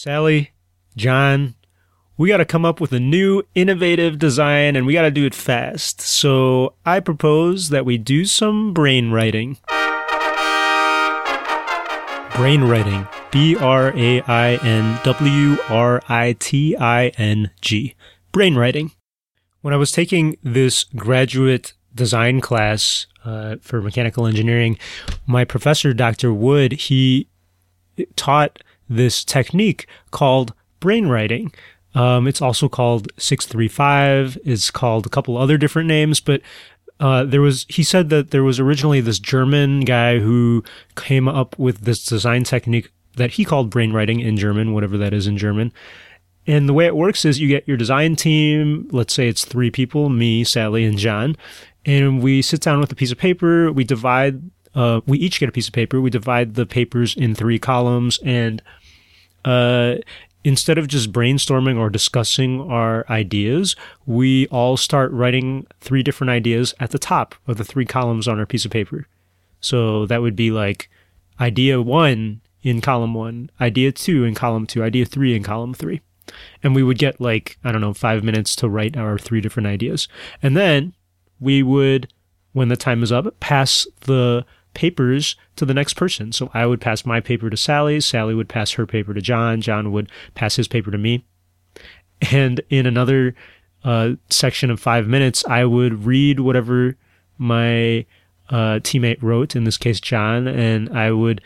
Sally, John, we got to come up with a new innovative design and we got to do it fast. So I propose that we do some brain writing. Brain writing. B R A I N W R I T I N G. Brain writing. When I was taking this graduate design class uh, for mechanical engineering, my professor, Dr. Wood, he taught this technique called brainwriting. Um, it's also called 635. It's called a couple other different names, but uh, there was he said that there was originally this German guy who came up with this design technique that he called brainwriting in German, whatever that is in German. And the way it works is you get your design team, let's say it's three people, me, Sally, and John, and we sit down with a piece of paper, we divide uh, we each get a piece of paper. We divide the papers in three columns, and uh, instead of just brainstorming or discussing our ideas, we all start writing three different ideas at the top of the three columns on our piece of paper. So that would be like idea one in column one, idea two in column two, idea three in column three. And we would get like, I don't know, five minutes to write our three different ideas. And then we would, when the time is up, pass the papers to the next person. So I would pass my paper to Sally, Sally would pass her paper to John, John would pass his paper to me. And in another uh, section of five minutes, I would read whatever my uh, teammate wrote, in this case, John, and I would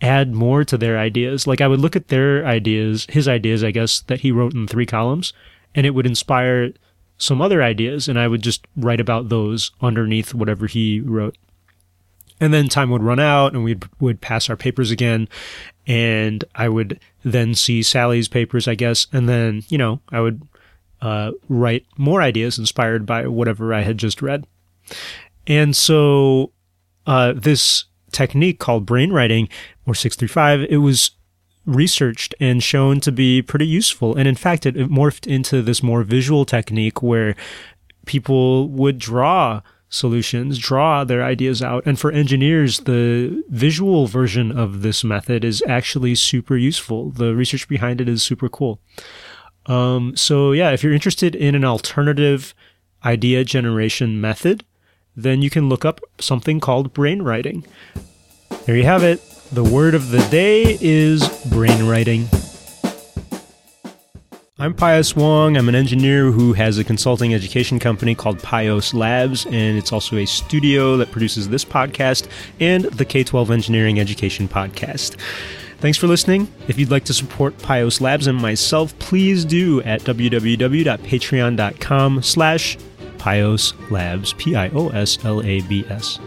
add more to their ideas. Like I would look at their ideas, his ideas, I guess, that he wrote in three columns, and it would inspire some other ideas, and I would just write about those underneath whatever he wrote and then time would run out and we would pass our papers again. And i would then see sally's papers i guess. And then you know i would uh, write more ideas inspired by whatever i had just read. And so uh, this technique called brainwriting or 635 it was researched and shown to be pretty useful. And in fact it, it morphed into this more visual technique where people would draw solutions, draw their ideas out. And for engineers, the visual version of this method is actually super useful. The research behind it is super cool. Um, so yeah, if you're interested in an alternative idea generation method, then you can look up something called brainwriting. There you have it. The word of the day is brainwriting. I'm Pius Wong. I'm an engineer who has a consulting education company called Pios Labs, and it's also a studio that produces this podcast and the K 12 Engineering Education Podcast. Thanks for listening. If you'd like to support Pios Labs and myself, please do at www.patreon.com slash Pios Labs, P-I-O-S-L-A-B-S.